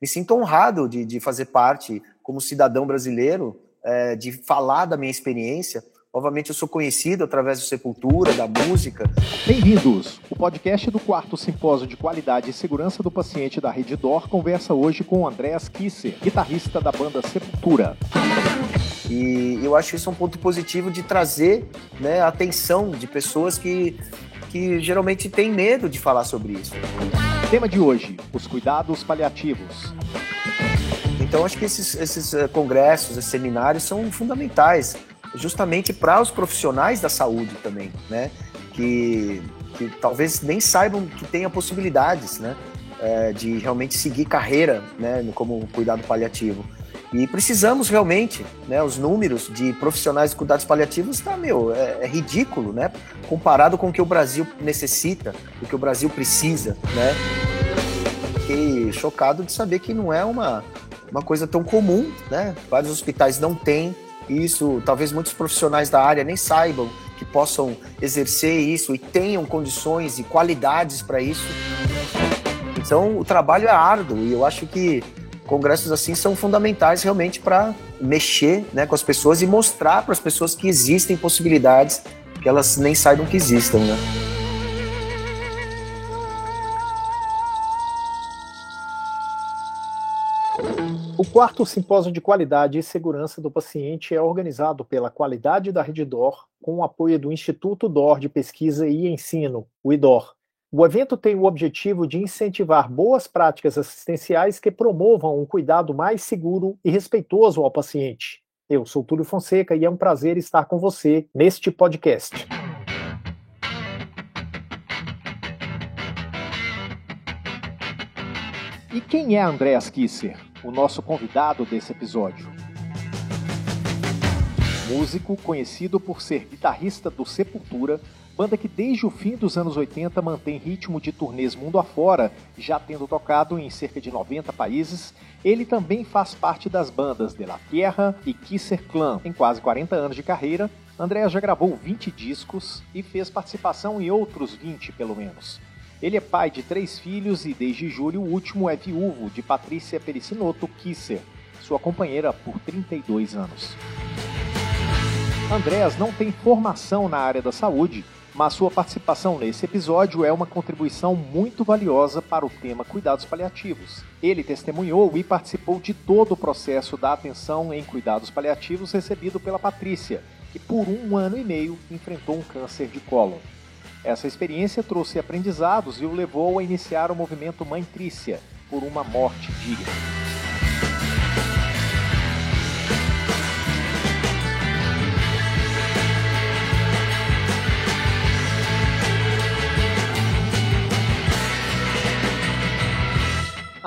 me sinto honrado de, de fazer parte, como cidadão brasileiro, é, de falar da minha experiência. Obviamente, eu sou conhecido através do Sepultura, da música. Bem-vindos! O podcast do quarto simpósio de qualidade e segurança do paciente da Rede Dor conversa hoje com Andréas Kisser, guitarrista da banda Sepultura. E eu acho isso um ponto positivo de trazer né, a atenção de pessoas que, que geralmente têm medo de falar sobre isso. Tema de hoje: os cuidados paliativos. Então, acho que esses, esses eh, congressos, esses seminários são fundamentais, justamente para os profissionais da saúde também, né? Que, que talvez nem saibam que tenha possibilidades, né? É, de realmente seguir carreira, né? Como cuidado paliativo. E precisamos realmente, né? Os números de profissionais de cuidados paliativos tá, meu, é, é, ridículo, né? Comparado com o que o Brasil necessita, o que o Brasil precisa, né? Fiquei chocado de saber que não é uma, uma coisa tão comum, né? Vários hospitais não têm isso, talvez muitos profissionais da área nem saibam que possam exercer isso e tenham condições e qualidades para isso. Então, o trabalho é árduo e eu acho que congressos assim são fundamentais realmente para mexer né, com as pessoas e mostrar para as pessoas que existem possibilidades que elas nem saibam que existam, né? O quarto simpósio de qualidade e segurança do paciente é organizado pela Qualidade da Rede DOR, com o apoio do Instituto DOR de Pesquisa e Ensino, o IDOR, o evento tem o objetivo de incentivar boas práticas assistenciais que promovam um cuidado mais seguro e respeitoso ao paciente. Eu sou Túlio Fonseca e é um prazer estar com você neste podcast. E quem é Andreas Kisser, o nosso convidado desse episódio? Músico conhecido por ser guitarrista do Sepultura, banda que desde o fim dos anos 80 mantém ritmo de turnês mundo afora, já tendo tocado em cerca de 90 países, ele também faz parte das bandas De La Tierra e Kisser Clan. Em quase 40 anos de carreira, André já gravou 20 discos e fez participação em outros 20, pelo menos. Ele é pai de três filhos e desde julho o último é viúvo de Patrícia Pericinoto Kisser, sua companheira por 32 anos. Andréas não tem formação na área da saúde, mas sua participação nesse episódio é uma contribuição muito valiosa para o tema cuidados paliativos. Ele testemunhou e participou de todo o processo da atenção em cuidados paliativos recebido pela Patrícia, que por um ano e meio enfrentou um câncer de cólon. Essa experiência trouxe aprendizados e o levou a iniciar o movimento Mãe Trícia, por uma morte digna.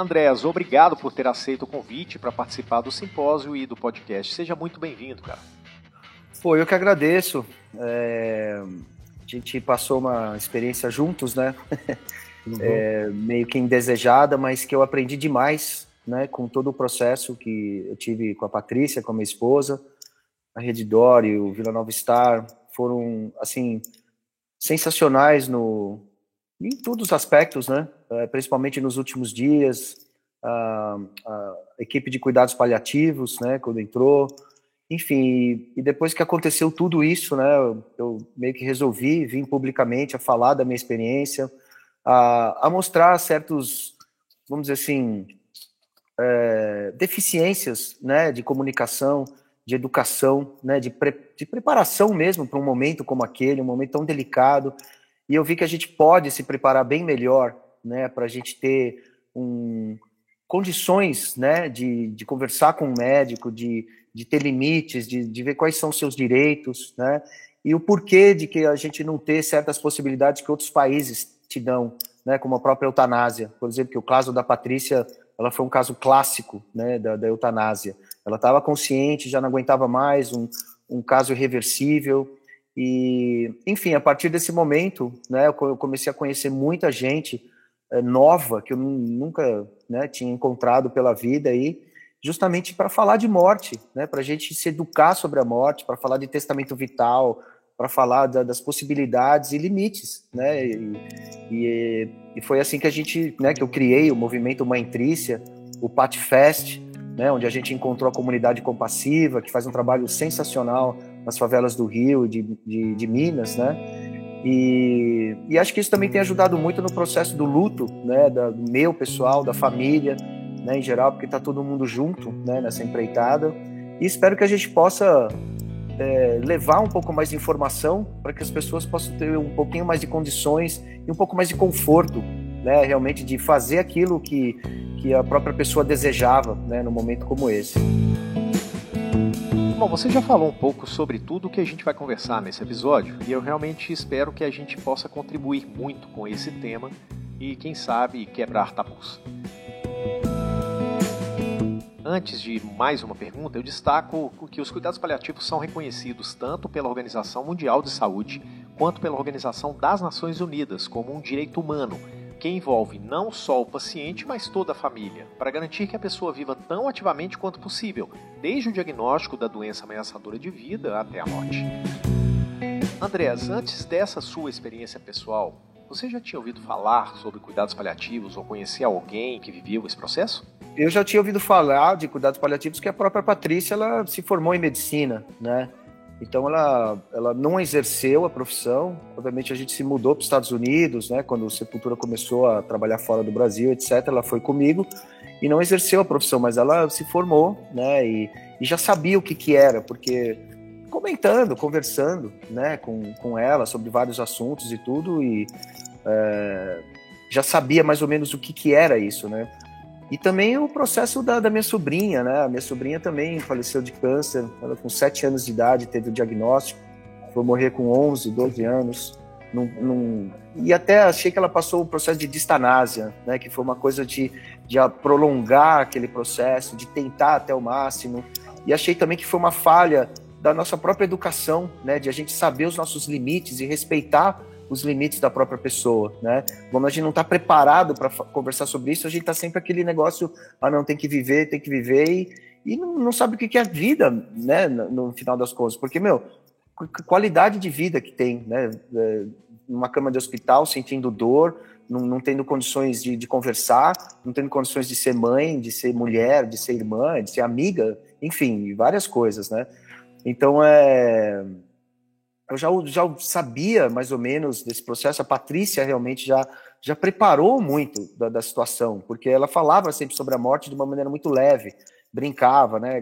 Andréas, obrigado por ter aceito o convite para participar do simpósio e do podcast. Seja muito bem-vindo, cara. Pô, eu que agradeço. É... A gente passou uma experiência juntos, né? Uhum. É, meio que indesejada, mas que eu aprendi demais, né? Com todo o processo que eu tive com a Patrícia, com a minha esposa, a Rede Dori, o Vila Nova Star, foram, assim, sensacionais no, em todos os aspectos, né? É, principalmente nos últimos dias, a, equipe de cuidados paliativos, né? Quando entrou, enfim, e depois que aconteceu tudo isso, né? Eu, eu meio que resolvi vir publicamente a falar da minha experiência, a, a mostrar certos, vamos dizer assim, é, deficiências, né? De comunicação, de educação, né? De, pre, de preparação mesmo para um momento como aquele, um momento tão delicado e eu vi que a gente pode se preparar bem melhor, né, para a gente ter um, condições, né, de, de conversar com o médico, de, de ter limites, de, de ver quais são seus direitos, né, e o porquê de que a gente não ter certas possibilidades que outros países te dão, né, como a própria eutanásia, por exemplo, que o caso da Patrícia, ela foi um caso clássico, né, da, da eutanásia. Ela estava consciente, já não aguentava mais, um, um caso irreversível, e, enfim, a partir desse momento, né, eu comecei a conhecer muita gente é, nova que eu nunca né, tinha encontrado pela vida aí, justamente para falar de morte, né, para a gente se educar sobre a morte, para falar de testamento vital, para falar da, das possibilidades e limites, né, e, e, e, foi assim que a gente, né, que eu criei o movimento Mãe Trícia, o Pat Fest, né, onde a gente encontrou a comunidade compassiva, que faz um trabalho sensacional nas favelas do Rio de, de, de, Minas, né? E, e, acho que isso também tem ajudado muito no processo do luto, né, da, do meu pessoal, da família, né, em geral, porque está todo mundo junto, né, nessa empreitada. E espero que a gente possa é, levar um pouco mais de informação para que as pessoas possam ter um pouquinho mais de condições e um pouco mais de conforto, né, realmente de fazer aquilo que, que a própria pessoa desejava, né, num momento como esse. Bom, você já falou um pouco sobre tudo que a gente vai conversar nesse episódio e eu realmente espero que a gente possa contribuir muito com esse tema e, quem sabe, quebrar tabus. Antes de mais uma pergunta, eu destaco que os cuidados paliativos são reconhecidos tanto pela Organização Mundial de Saúde quanto pela Organização das Nações Unidas como um direito humano que envolve não só o paciente, mas toda a família, para garantir que a pessoa viva tão ativamente quanto possível, desde o diagnóstico da doença ameaçadora de vida até a morte. Andréas, antes dessa sua experiência pessoal, você já tinha ouvido falar sobre cuidados paliativos ou conhecia alguém que viveu esse processo? Eu já tinha ouvido falar de cuidados paliativos que a própria Patrícia ela se formou em medicina, né? Então ela, ela não exerceu a profissão. Obviamente a gente se mudou para os Estados Unidos, né? Quando a Sepultura começou a trabalhar fora do Brasil, etc. Ela foi comigo e não exerceu a profissão, mas ela se formou, né? E, e já sabia o que que era, porque comentando, conversando, né? Com, com ela sobre vários assuntos e tudo e é, já sabia mais ou menos o que que era isso, né? E também o processo da, da, minha sobrinha, né? A minha sobrinha também faleceu de câncer, ela com 7 anos de idade teve o diagnóstico, foi morrer com 11, 12 anos. Num, num... E até achei que ela passou o processo de distanásia, né? Que foi uma coisa de, de prolongar aquele processo, de tentar até o máximo. E achei também que foi uma falha da nossa própria educação, né? De a gente saber os nossos limites e respeitar os limites da própria pessoa, né? Como a gente não está preparado para conversar sobre isso, a gente está sempre aquele negócio, ah, não, tem que viver, tem que viver, e, e não, não, sabe o que é a vida, né, no, no, final das contas, porque, meu, qualidade de vida que tem, né, é, numa cama de hospital, sentindo dor, não, não tendo condições de, de, conversar, não tendo condições de ser mãe, de ser mulher, de ser irmã, de ser amiga, enfim, várias coisas, né? Então, é eu já, já sabia mais ou menos desse processo, a Patrícia realmente já, já preparou muito da, da situação, porque ela falava sempre sobre a morte de uma maneira muito leve, brincava, né?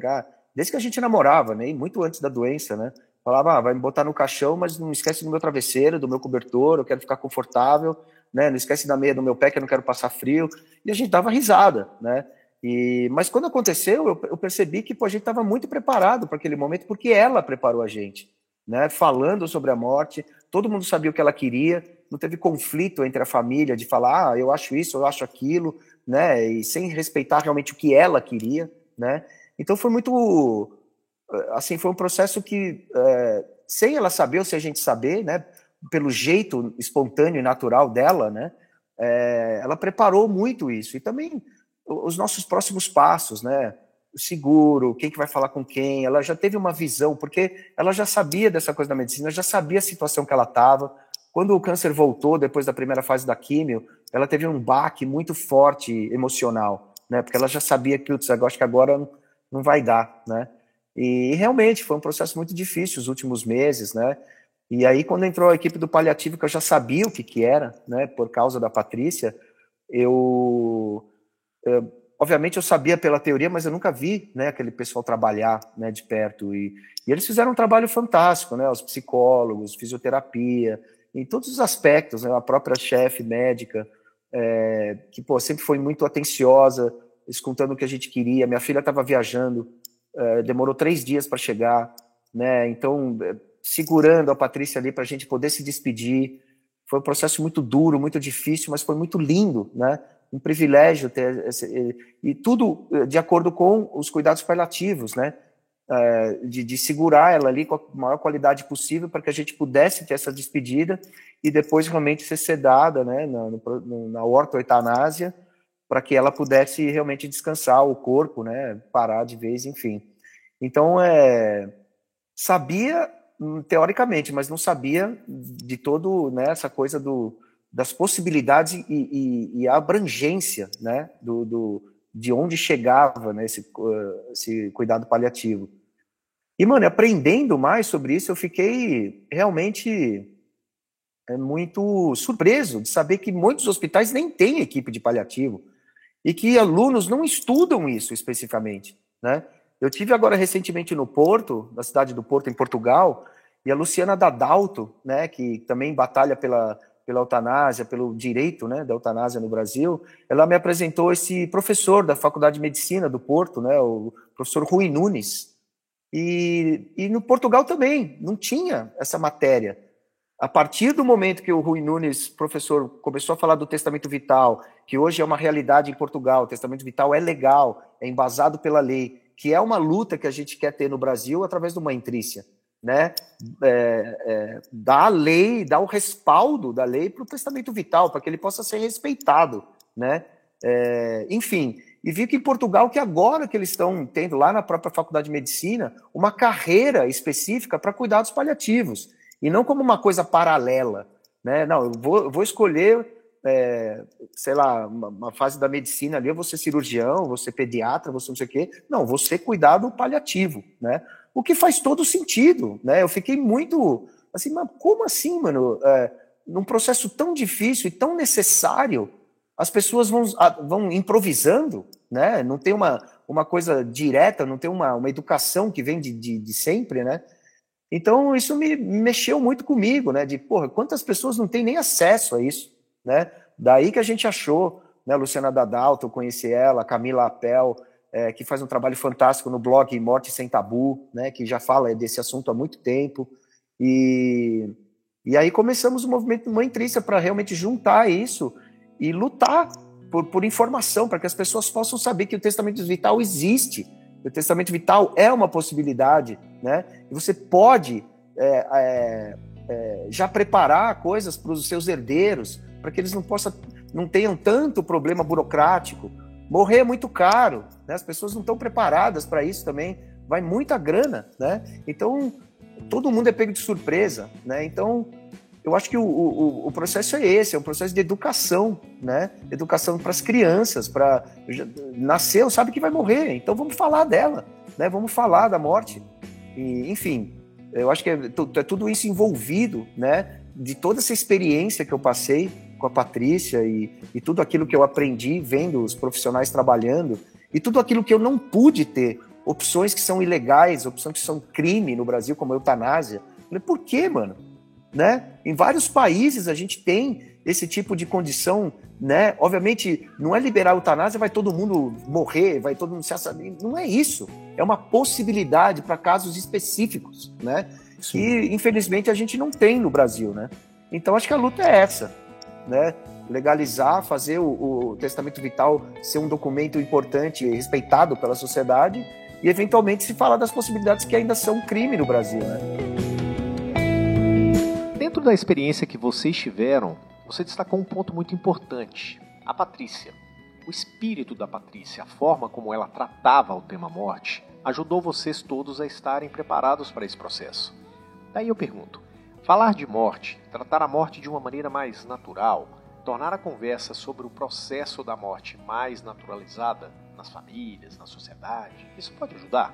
Desde que a gente namorava, né? E muito antes da doença, né? Falava, ah, vai me botar no caixão, mas não esquece do meu travesseiro, do meu cobertor, eu quero ficar confortável, né? Não esquece da meia do meu pé, que eu não quero passar frio. E a gente dava risada, né? E, mas quando aconteceu, eu, eu percebi que pô, a gente estava muito preparado para aquele momento, porque ela preparou a gente né, falando sobre a morte, todo mundo sabia o que ela queria, não teve conflito entre a família de falar, ah, eu acho isso, eu acho aquilo, né, e sem respeitar realmente o que ela queria, né. Então foi muito, assim, foi um processo que, é, sem ela saber ou sem a gente saber, né, pelo jeito espontâneo e natural dela, né, é, ela preparou muito isso. E também os nossos próximos passos, né, seguro, quem que vai falar com quem, ela já teve uma visão, porque ela já sabia dessa coisa da medicina, já sabia a situação que ela estava. Quando o câncer voltou, depois da primeira fase da químio, ela teve um baque muito forte emocional, né? Porque ela já sabia que, eu acho que agora não vai dar, né? E realmente foi um processo muito difícil os últimos meses, né? E aí, quando entrou a equipe do paliativo, que eu já sabia o que, que era, né? Por causa da Patrícia, eu, eu obviamente eu sabia pela teoria, mas eu nunca vi né, aquele pessoal trabalhar né, de perto. E, e, eles fizeram um trabalho fantástico, né, os psicólogos, fisioterapia, em todos os aspectos, né, a própria chefe médica, é, que pô, sempre foi muito atenciosa, escutando o que a gente queria. Minha filha estava viajando, é, demorou três dias para chegar, né, então é, segurando a Patrícia ali para a gente poder se despedir. Foi um processo muito duro, muito difícil, mas foi muito lindo, né? Um privilégio ter esse, e tudo eh, de acordo com os cuidados paliativos, né? É, de, de, segurar ela ali com a maior qualidade possível para que a gente pudesse ter essa despedida e depois realmente ser sedada, né, na, no, na ortoetanásia, para que ela pudesse realmente descansar o corpo, né, parar de vez, enfim. Então, é, sabia hum, teoricamente, mas não sabia de todo né, essa coisa do das possibilidades e, e, e a abrangência né, do, do, de onde chegava né, esse, uh, esse cuidado paliativo. E, mano, aprendendo mais sobre isso, eu fiquei realmente é, muito surpreso de saber que muitos hospitais nem têm equipe de paliativo e que alunos não estudam isso especificamente, né? Eu tive agora recentemente no Porto, na cidade do Porto, em Portugal, e a Luciana Dadalto, né, que também batalha pela, pela eutanásia, pelo direito né, da eutanásia no Brasil, ela me apresentou esse professor da Faculdade de Medicina do Porto, né, o professor Rui Nunes. E, e no Portugal também não tinha essa matéria. A partir do momento que o Rui Nunes, professor, começou a falar do testamento vital, que hoje é uma realidade em Portugal, o testamento vital é legal, é embasado pela lei, que é uma luta que a gente quer ter no Brasil através de uma intrícia, né? É, é, dar a lei, dar o respaldo da lei para o testamento vital, para que ele possa ser respeitado, né? É, enfim, e vi que em Portugal, que agora que eles estão tendo lá na própria Faculdade de Medicina, uma carreira específica para cuidados paliativos, e não como uma coisa paralela, né? Não, eu vou, eu vou escolher é, sei lá, uma, uma, fase da medicina ali, eu vou ser cirurgião, vou ser pediatra, ser não sei o quê. Não, ser cuidado paliativo, né? O que faz todo sentido, né? Eu fiquei muito assim, mas como assim, mano? É, num processo tão difícil e tão necessário, as pessoas vão, vão improvisando, né? Não tem uma, uma coisa direta, não tem uma, uma educação que vem de, de, de sempre, né? Então, isso me mexeu muito comigo, né? De, porra, quantas pessoas não têm nem acesso a isso? né? Daí que a gente achou, né, Luciana Dadalto, eu conheci ela, Camila Apel, é, que faz um trabalho fantástico no blog Morte Sem Tabu, né, que já fala desse assunto há muito tempo. E, e aí começamos o movimento Mãe Trícia para realmente juntar isso e lutar por, por informação, para que as pessoas possam saber que o testamento vital existe. O testamento vital é uma possibilidade, né? E você pode é, é, é já preparar coisas para os seus herdeiros, para que eles não possam, não tenham tanto problema burocrático. Morrer é muito caro, né? As pessoas não estão preparadas para isso também. Vai muita grana, né? Então todo mundo é pego de surpresa, né? Então eu acho que o, o, o processo é esse, é um processo de educação, né? Educação para as crianças, para nasceu, sabe que vai morrer, então vamos falar dela, né? Vamos falar da morte. E, enfim, eu acho que é, é tudo isso envolvido, né? De toda essa experiência que eu passei, com a Patrícia e, e tudo aquilo que eu aprendi vendo os profissionais trabalhando e tudo aquilo que eu não pude ter, opções que são ilegais, opções que são crime no Brasil, como a eutanásia. Eu falei, por quê, mano? Né? Em vários países a gente tem esse tipo de condição, né? Obviamente, não é liberar a eutanásia, vai todo mundo morrer, vai todo mundo se assassinar. Não é isso. É uma possibilidade para casos específicos, né? Sim. Que infelizmente a gente não tem no Brasil, né? Então acho que a luta é essa né? legalizar, fazer o, o, testamento vital ser um documento importante e respeitado pela sociedade e eventualmente se falar das possibilidades que ainda são crime no Brasil, né? Dentro da experiência que vocês tiveram, você destacou um ponto muito importante: a Patrícia. O espírito da Patrícia, a forma como ela tratava o tema morte, ajudou vocês todos a estarem preparados para esse processo. Daí eu pergunto: Falar de morte, tratar a morte de uma maneira mais natural, tornar a conversa sobre o processo da morte mais naturalizada nas famílias, na sociedade, isso pode ajudar.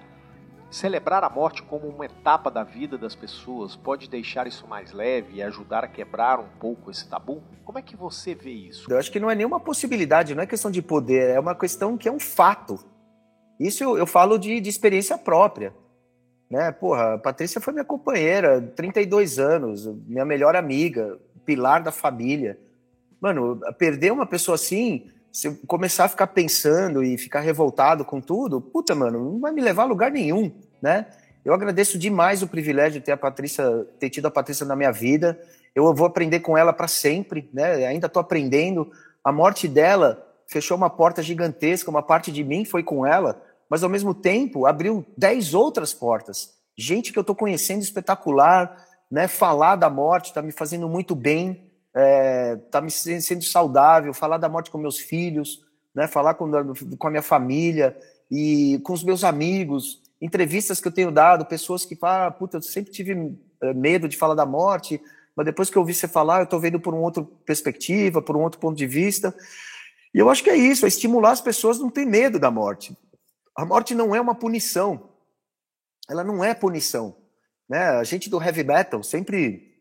Celebrar a morte como uma etapa da vida das pessoas pode deixar isso mais leve e ajudar a quebrar um pouco esse tabu? Como é que você vê isso? Eu acho que não é nenhuma possibilidade, não é questão de poder, é uma questão que é um fato. Isso eu, eu falo de, de experiência própria. Né? Porra, a Patrícia foi minha companheira, 32 anos, minha melhor amiga, pilar da família. Mano, perder uma pessoa assim, se eu começar a ficar pensando e ficar revoltado com tudo, puta, mano, não vai me levar a lugar nenhum, né? Eu agradeço demais o privilégio de ter a Patrícia, ter tido a Patrícia na minha vida. Eu vou aprender com ela para sempre, né? Ainda estou aprendendo. A morte dela fechou uma porta gigantesca, uma parte de mim foi com ela, mas ao mesmo tempo abriu dez outras portas. Gente que eu estou conhecendo espetacular, né? Falar da morte está me fazendo muito bem, está é, me sendo saudável. Falar da morte com meus filhos, né? Falar com, com a minha família e com os meus amigos. Entrevistas que eu tenho dado, pessoas que falam, ah, puta, eu sempre tive é, medo de falar da morte, mas depois que eu ouvi você falar, eu estou vendo por uma outra perspectiva, por um outro ponto de vista. E eu acho que é isso, é estimular as pessoas a não ter medo da morte. A morte não é uma punição. Ela não é punição. Né? A gente do heavy metal sempre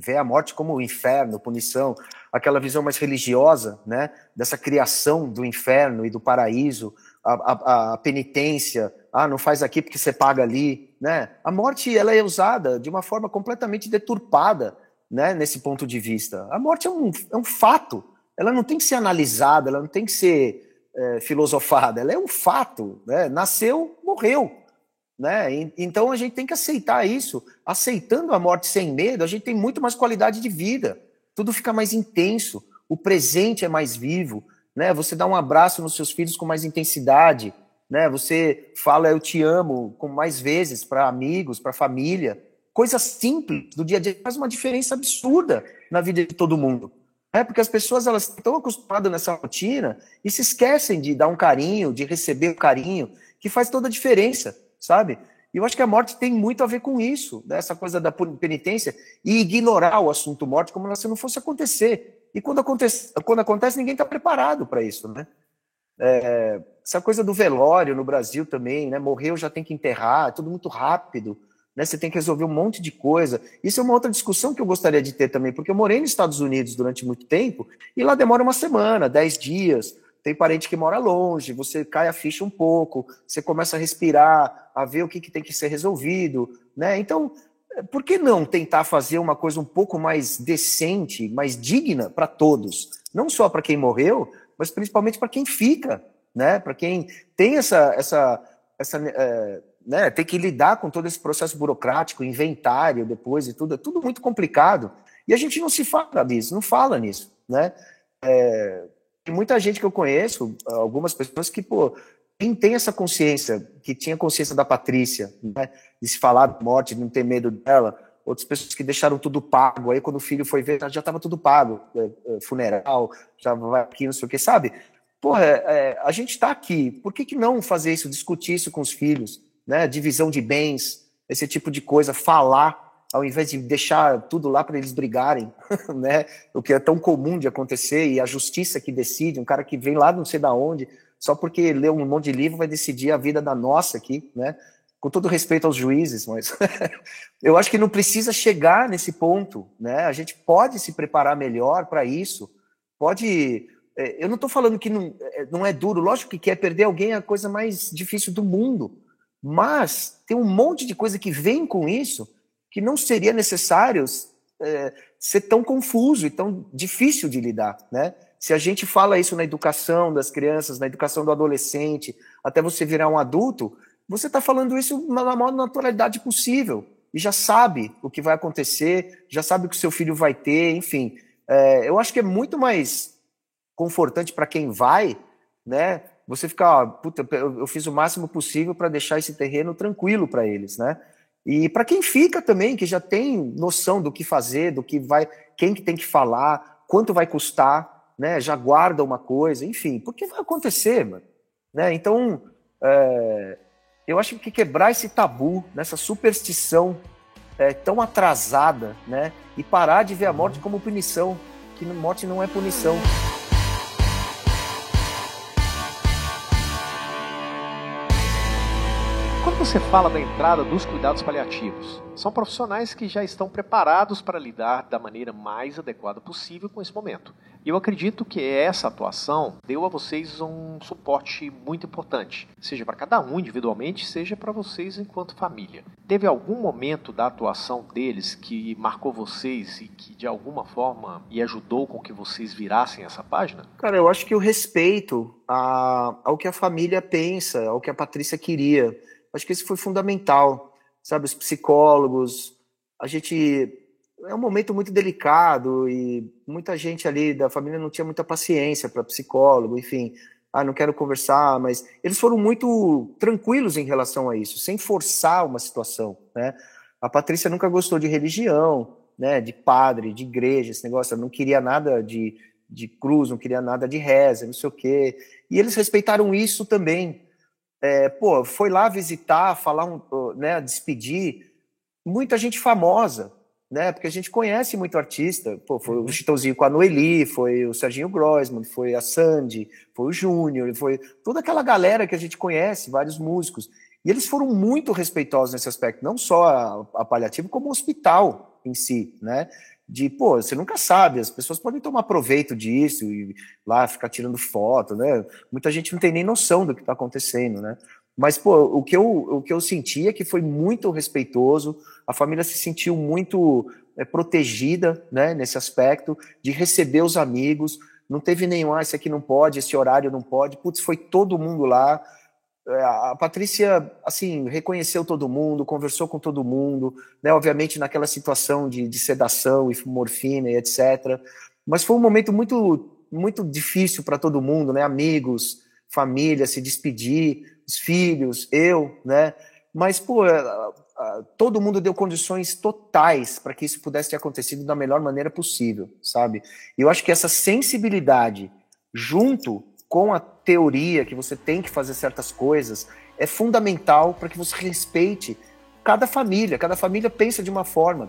vê a morte como inferno, punição, aquela visão mais religiosa, né, dessa criação do inferno e do paraíso, a, a, a, penitência, ah, não faz aqui porque você paga ali, né? A morte ela é usada de uma forma completamente deturpada, né, nesse ponto de vista. A morte é um, é um fato, ela não tem que ser analisada, ela não tem que ser é, filosofada, ela é um fato, né? Nasceu, morreu, né? Então a gente tem que aceitar isso. Aceitando a morte sem medo, a gente tem muito mais qualidade de vida. Tudo fica mais intenso, o presente é mais vivo, né? Você dá um abraço nos seus filhos com mais intensidade, né? Você fala eu te amo com mais vezes para amigos, para família. Coisas simples do dia a dia faz uma diferença absurda na vida de todo mundo. É porque as pessoas elas estão acostumadas nessa rotina e se esquecem de dar um carinho, de receber o um carinho, que faz toda a diferença sabe? E eu acho que a morte tem muito a ver com isso, né? essa coisa da penitência e ignorar o assunto morte como se não fosse acontecer. E quando acontece, quando acontece ninguém está preparado para isso, né? É, essa coisa do velório no Brasil também, né? Morreu já tem que enterrar, é tudo muito rápido, né? Você tem que resolver um monte de coisa. Isso é uma outra discussão que eu gostaria de ter também, porque eu morei nos Estados Unidos durante muito tempo e lá demora uma semana, dez dias tem parente que mora longe, você cai a ficha um pouco, você começa a respirar, a ver o que, que tem que ser resolvido, né? Então, por que não tentar fazer uma coisa um pouco mais decente, mais digna para todos? Não só para quem morreu, mas principalmente para quem fica, né? Para quem tem essa, essa, essa é, né? Tem que lidar com todo esse processo burocrático, inventário depois e tudo, é tudo muito complicado. E a gente não se fala disso, não fala nisso, né? É, tem muita gente que eu conheço, algumas pessoas que, pô, quem tem essa consciência, que tinha consciência da Patrícia, né, de se falar de morte, de não ter medo dela, outras pessoas que deixaram tudo pago, aí quando o filho foi ver, já estava tudo pago, é, é, funeral, já vai aqui, não sei o que, sabe? Porra, é, é, a gente está aqui, por que, que não fazer isso, discutir isso com os filhos, né? Divisão de bens, esse tipo de coisa, falar ao invés de deixar tudo lá para eles brigarem, né? O que é tão comum de acontecer e a justiça que decide, um cara que vem lá não sei da onde, só porque leu um monte de livro vai decidir a vida da nossa aqui, né? Com todo respeito aos juízes, mas eu acho que não precisa chegar nesse ponto, né? A gente pode se preparar melhor para isso, pode. É, eu não estou falando que não, é, não é duro, lógico que quer perder alguém é a coisa mais difícil do mundo, mas tem um monte de coisa que vem com isso que não seria necessário é, ser tão confuso e tão difícil de lidar, né? Se a gente fala isso na educação das crianças, na educação do adolescente, até você virar um adulto, você está falando isso na maior naturalidade possível e já sabe o que vai acontecer, já sabe o que seu filho vai ter, enfim. É, eu acho que é muito mais confortante para quem vai, né? Você ficar, puta, eu fiz o máximo possível para deixar esse terreno tranquilo para eles, né? E para quem fica também, que já tem noção do que fazer, do que vai, quem que tem que falar, quanto vai custar, né? Já guarda uma coisa, enfim, porque vai acontecer, mano. Né? Então, é, eu acho que quebrar esse tabu, nessa superstição é, tão atrasada, né? E parar de ver a morte como punição, que morte não é punição. Você fala da entrada dos cuidados paliativos? São profissionais que já estão preparados para lidar da maneira mais adequada possível com esse momento. E eu acredito que essa atuação deu a vocês um suporte muito importante, seja para cada um individualmente, seja para vocês enquanto família. Teve algum momento da atuação deles que marcou vocês e que de alguma forma e ajudou com que vocês virassem essa página? Cara, eu acho que o respeito a, ao que a família pensa, ao que a Patrícia queria Acho que isso foi fundamental, sabe? Os psicólogos, a gente. É um momento muito delicado e muita gente ali da família não tinha muita paciência para psicólogo, enfim. Ah, não quero conversar, mas eles foram muito tranquilos em relação a isso, sem forçar uma situação, né? A Patrícia nunca gostou de religião, né? De padre, de igreja, esse negócio. Ela não queria nada de, de cruz, não queria nada de reza, não sei o quê. E eles respeitaram isso também é, pô, foi lá visitar, falar, um, né, despedir, muita gente famosa, né? Porque a gente conhece muito artista. Pô, foi uhum. o Chitãozinho com a Noeli, foi o Serginho Groisman, foi a Sandy, foi o Júnior, foi toda aquela galera que a gente conhece, vários músicos. E eles foram muito respeitosos nesse aspecto, não só a, a paliativo, como o hospital em si, né? De, pô, você nunca sabe, as pessoas podem tomar proveito disso e lá ficar tirando foto, né? Muita gente não tem nem noção do que está acontecendo, né? Mas, pô, o que, eu, o que eu senti é que foi muito respeitoso, a família se sentiu muito é, protegida, né, nesse aspecto, de receber os amigos, não teve nenhum, ah, esse aqui não pode, esse horário não pode, putz, foi todo mundo lá, a Patrícia, assim, reconheceu todo mundo, conversou com todo mundo, né, obviamente naquela situação de, de sedação e morfina e etc, mas foi um momento muito, muito difícil para todo mundo, né, amigos, família, se despedir, os filhos, eu, né? Mas, pô, é, todo mundo deu condições totais para que isso pudesse ter acontecido da melhor maneira possível, sabe? E eu acho que essa sensibilidade, junto com a teoria que você tem que fazer certas coisas, é fundamental para que você respeite cada família. Cada família pensa de uma forma.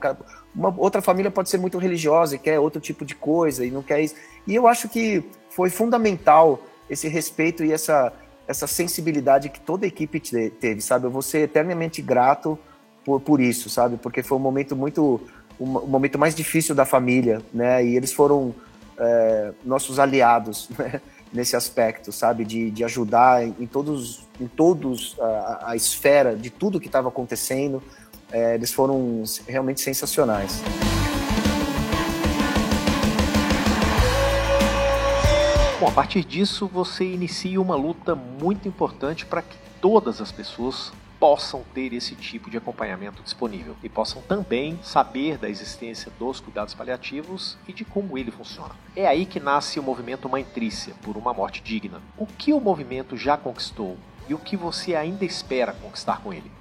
Uma outra família pode ser muito religiosa e quer outro tipo de coisa e não quer isso. E eu acho que foi fundamental esse respeito e essa essa sensibilidade que toda a equipe teve, sabe? Eu vou ser eternamente grato por, por isso, sabe? Porque foi um momento muito, um, momento mais difícil da família, né? E eles foram é, nossos aliados né? Nesse aspecto, sabe? De, de ajudar em, todos, em todos a, a esfera de tudo que estava acontecendo. É, eles foram realmente sensacionais. Bom, a partir disso você inicia uma luta muito importante para que todas as pessoas possam ter esse tipo de acompanhamento disponível e possam também saber da existência dos cuidados paliativos e de como ele funciona. É aí que nasce o movimento Mãe por uma morte digna. O que o movimento já conquistou e o que você ainda espera conquistar com ele?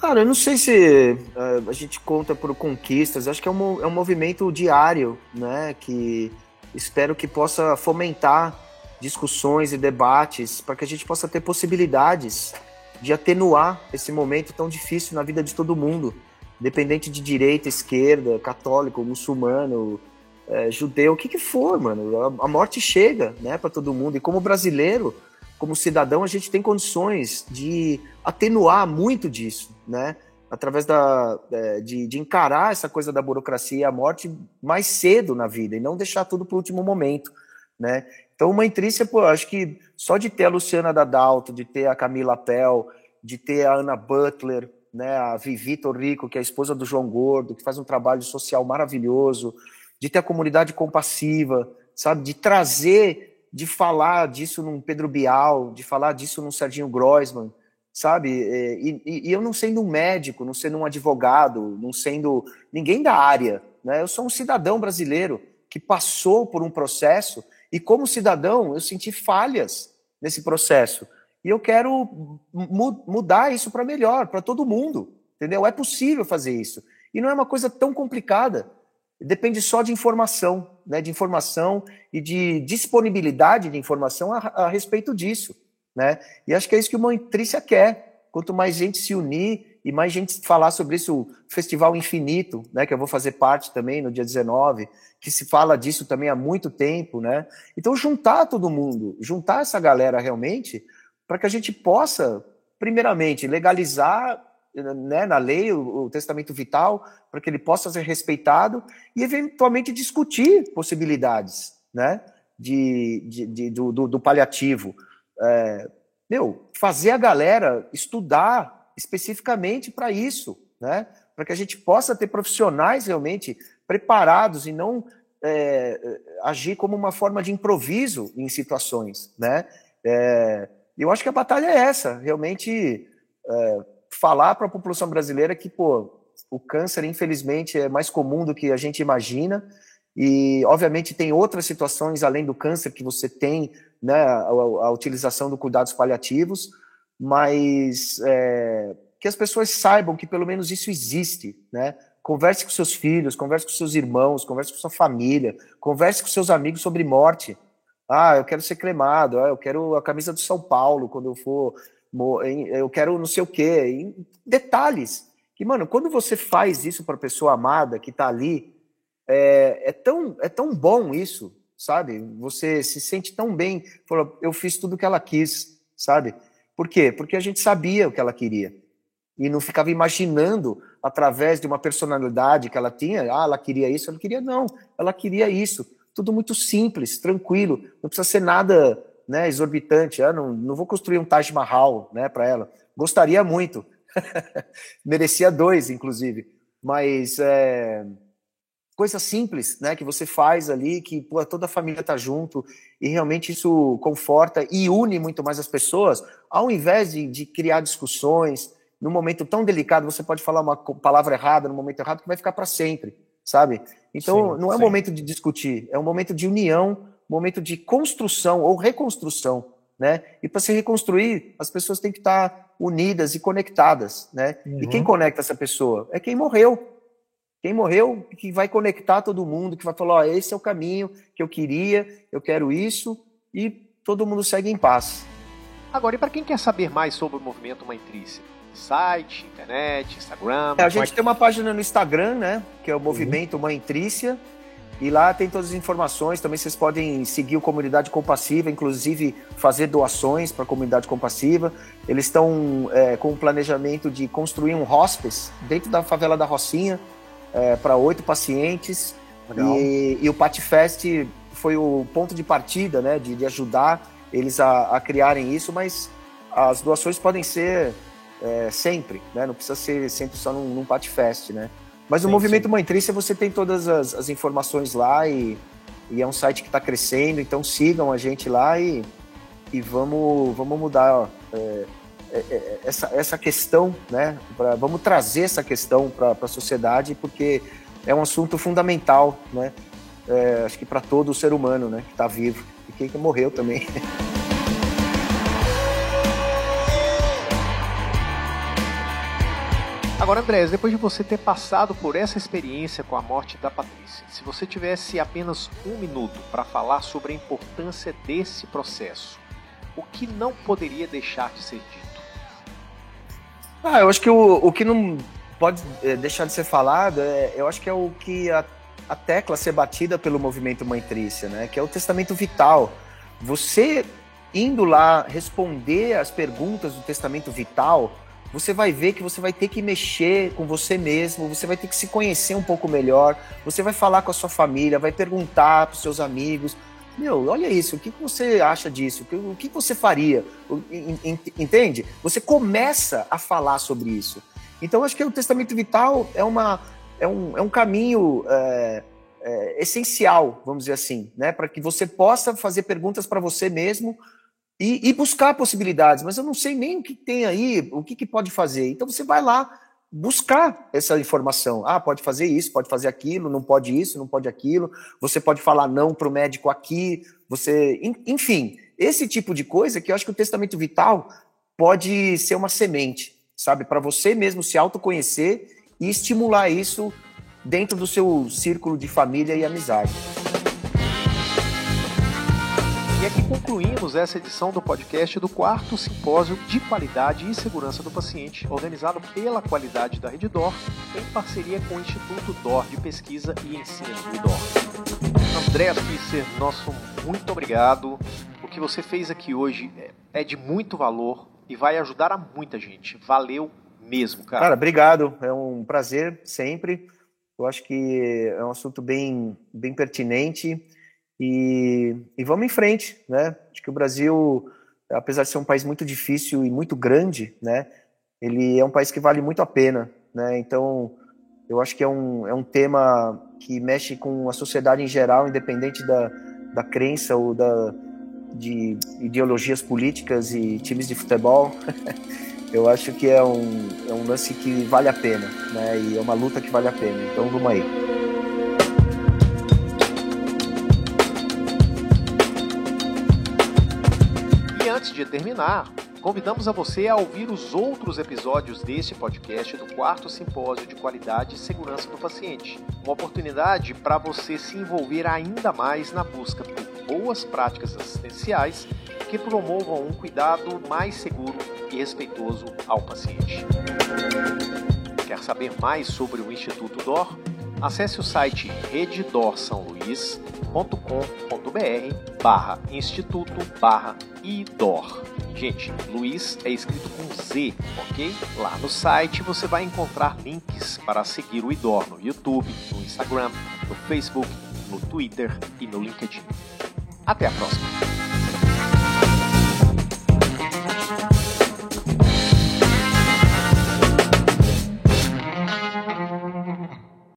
Cara, eu não sei se uh, a gente conta por conquistas, acho que é um, é um movimento diário, né? Que espero que possa fomentar discussões e debates para que a gente possa ter possibilidades de atenuar esse momento tão difícil na vida de todo mundo, independente de direita, esquerda, católico, muçulmano, é, judeu, o que que for, mano. A, a morte chega, né, para todo mundo. E como brasileiro, como cidadão, a gente tem condições de atenuar muito disso, né? Através da, é, de, de encarar essa coisa da burocracia e a morte mais cedo na vida e não deixar tudo para o último momento, né? Então, uma intrícia, pô, acho que só de ter a Luciana Dadalto, de ter a Camila Pell, de ter a Ana Butler, né, a Vivi Torrico, que é a esposa do João Gordo, que faz um trabalho social maravilhoso, de ter a comunidade compassiva, sabe, de trazer, de falar disso num Pedro Bial, de falar disso num Serginho Groisman, sabe, e, e, e eu não sendo um médico, não sendo um advogado, não sendo ninguém da área, né, eu sou um cidadão brasileiro que passou por um processo e como cidadão, eu senti falhas nesse processo. E eu quero mu mudar isso para melhor, para todo mundo. Entendeu? É possível fazer isso. E não é uma coisa tão complicada. Depende só de informação, né? de informação e de disponibilidade de informação a, a respeito disso. Né? E acho que é isso que o Montrícia quer. Quanto mais gente se unir e mais gente falar sobre isso, o Festival Infinito, né, que eu vou fazer parte também no dia 19, que se fala disso também há muito tempo, né? Então juntar todo mundo, juntar essa galera realmente, para que a gente possa, primeiramente, legalizar né, na lei o, o testamento vital, para que ele possa ser respeitado e eventualmente discutir possibilidades, né? De, de, de do, do, paliativo. É, meu, fazer a galera estudar especificamente para isso, né? Para que a gente possa ter profissionais realmente preparados e não é, agir como uma forma de improviso em situações, né? É, eu acho que a batalha é essa, realmente é, falar para a população brasileira que, pô, o câncer, infelizmente, é mais comum do que a gente imagina e, obviamente, tem outras situações além do câncer que você tem, né, a, a utilização dos cuidados paliativos, mas é, que as pessoas saibam que pelo menos isso existe, né? Converse com seus filhos, converse com seus irmãos, converse com sua família, converse com seus amigos sobre morte. Ah, eu quero ser cremado, ah, eu quero a camisa do São Paulo quando eu for, eu quero não sei o quê. Detalhes que, mano, quando você faz isso para a pessoa amada que está ali, é, é, tão, é tão bom isso, sabe? Você se sente tão bem. Falou, eu fiz tudo o que ela quis, sabe? Por quê? Porque a gente sabia o que ela queria. E não ficava imaginando através de uma personalidade que ela tinha, ah, ela queria isso, ela queria não, ela queria isso. Tudo muito simples, tranquilo, não precisa ser nada né, exorbitante. Ah, não, não vou construir um Taj Mahal né, para ela. Gostaria muito, Merecia dois, inclusive. Mas é, coisa simples, né? Que você faz ali, que pô, toda a família tá junto, e realmente isso conforta e une muito mais as pessoas, ao invés de, de criar discussões. Num momento tão delicado, você pode falar uma palavra errada no momento errado que vai ficar para sempre, sabe? Então, sim, não é um momento de discutir, é um momento de união, momento de construção ou reconstrução né? E para se reconstruir, as pessoas têm que estar unidas e conectadas, né? Uhum. E quem uhum. conecta essa pessoa? É quem morreu. Quem morreu que vai conectar todo mundo, que vai falar, ó, esse é o caminho que eu queria, eu quero isso, e todo mundo segue em paz. Agora, e para quem quer saber mais sobre o movimento Mãe Trícia? Site, internet, Instagram? É, a gente é tem uma página no Instagram, né? Que é o uhum. Movimento uhum. Mãe Trícia. E lá tem todas as informações. Também vocês podem seguir o Comunidade Compassiva, inclusive fazer doações para a Comunidade Compassiva. Eles estão é, com o planejamento de construir um hospice dentro da favela da Rocinha é, para oito pacientes. E, e, o Patifest foi o ponto de partida, né, de, de ajudar eles a, a, criarem isso, mas as doações podem ser é, sempre, né, não precisa ser sempre só num, num Patifest, né. Mas o Movimento sim. Mãe Trícia você tem todas as, as informações lá e, e, é um site que está crescendo, então sigam a gente lá e, e vamos, vamos mudar é, é, essa, essa questão, né? Pra, vamos trazer essa questão para a sociedade, porque é um assunto fundamental, né? É, acho que para todo ser humano, né? Que está vivo e quem morreu também. Agora, Andrés, depois de você ter passado por essa experiência com a morte da Patrícia, se você tivesse apenas um minuto para falar sobre a importância desse processo, o que não poderia deixar de ser dito? Ah, eu acho que o, o que não pode é, deixar de ser falado, é, eu acho que é o que a, a tecla ser batida pelo movimento Mãe Trícia, né? Que é o testamento vital. Você indo lá responder as perguntas do testamento vital, você vai ver que você vai ter que mexer com você mesmo, você vai ter que se conhecer um pouco melhor, você vai falar com a sua família, vai perguntar para os seus amigos. Meu, olha isso, o que você acha disso? O que você faria? Entende? Você começa a falar sobre isso. Então, acho que o testamento vital é, uma, é, um, é um caminho é, é, essencial, vamos dizer assim, né? para que você possa fazer perguntas para você mesmo e, e, buscar possibilidades, mas eu não sei nem o que tem aí, o que, que pode fazer. Então você vai lá buscar essa informação. Ah, pode fazer isso, pode fazer aquilo, não pode isso, não pode aquilo. Você pode falar não para o médico aqui. Você, enfim, esse tipo de coisa que eu acho que o testamento vital pode ser uma semente, sabe, para você mesmo se autoconhecer e estimular isso dentro do seu círculo de família e amizade. E aqui concluímos essa edição do podcast do quarto simpósio de qualidade e segurança do paciente, organizado pela Qualidade da Rede DOR, em parceria com o Instituto DOR de Pesquisa e Ensino do DOR. André Fischer, nosso muito obrigado. O que você fez aqui hoje é de muito valor e vai ajudar a muita gente. Valeu mesmo, cara. Cara, obrigado. É um prazer sempre. Eu acho que é um assunto bem, bem pertinente e, e vamos em frente, né? Acho que o Brasil, apesar de ser um país muito difícil e muito grande, né? Ele é um país que vale muito a pena, né? Então, eu acho que é um, é um tema que mexe com a sociedade em geral, independente da, da crença ou da, de ideologias políticas e times de futebol. eu acho que é um, é um lance que vale a pena, né? E é uma luta que vale a pena. Então, vamos aí. Antes de terminar, convidamos a você a ouvir os outros episódios deste podcast do quarto simpósio de qualidade e segurança do paciente. Uma oportunidade para você se envolver ainda mais na busca por boas práticas assistenciais que promovam um cuidado mais seguro e respeitoso ao paciente. Quer saber mais sobre o Instituto DOR? Acesse o site rededorsãoluís.com.br barra instituto barra idor. Gente, Luiz é escrito com Z, ok? Lá no site você vai encontrar links para seguir o IDOR no YouTube, no Instagram, no Facebook, no Twitter e no LinkedIn. Até a próxima!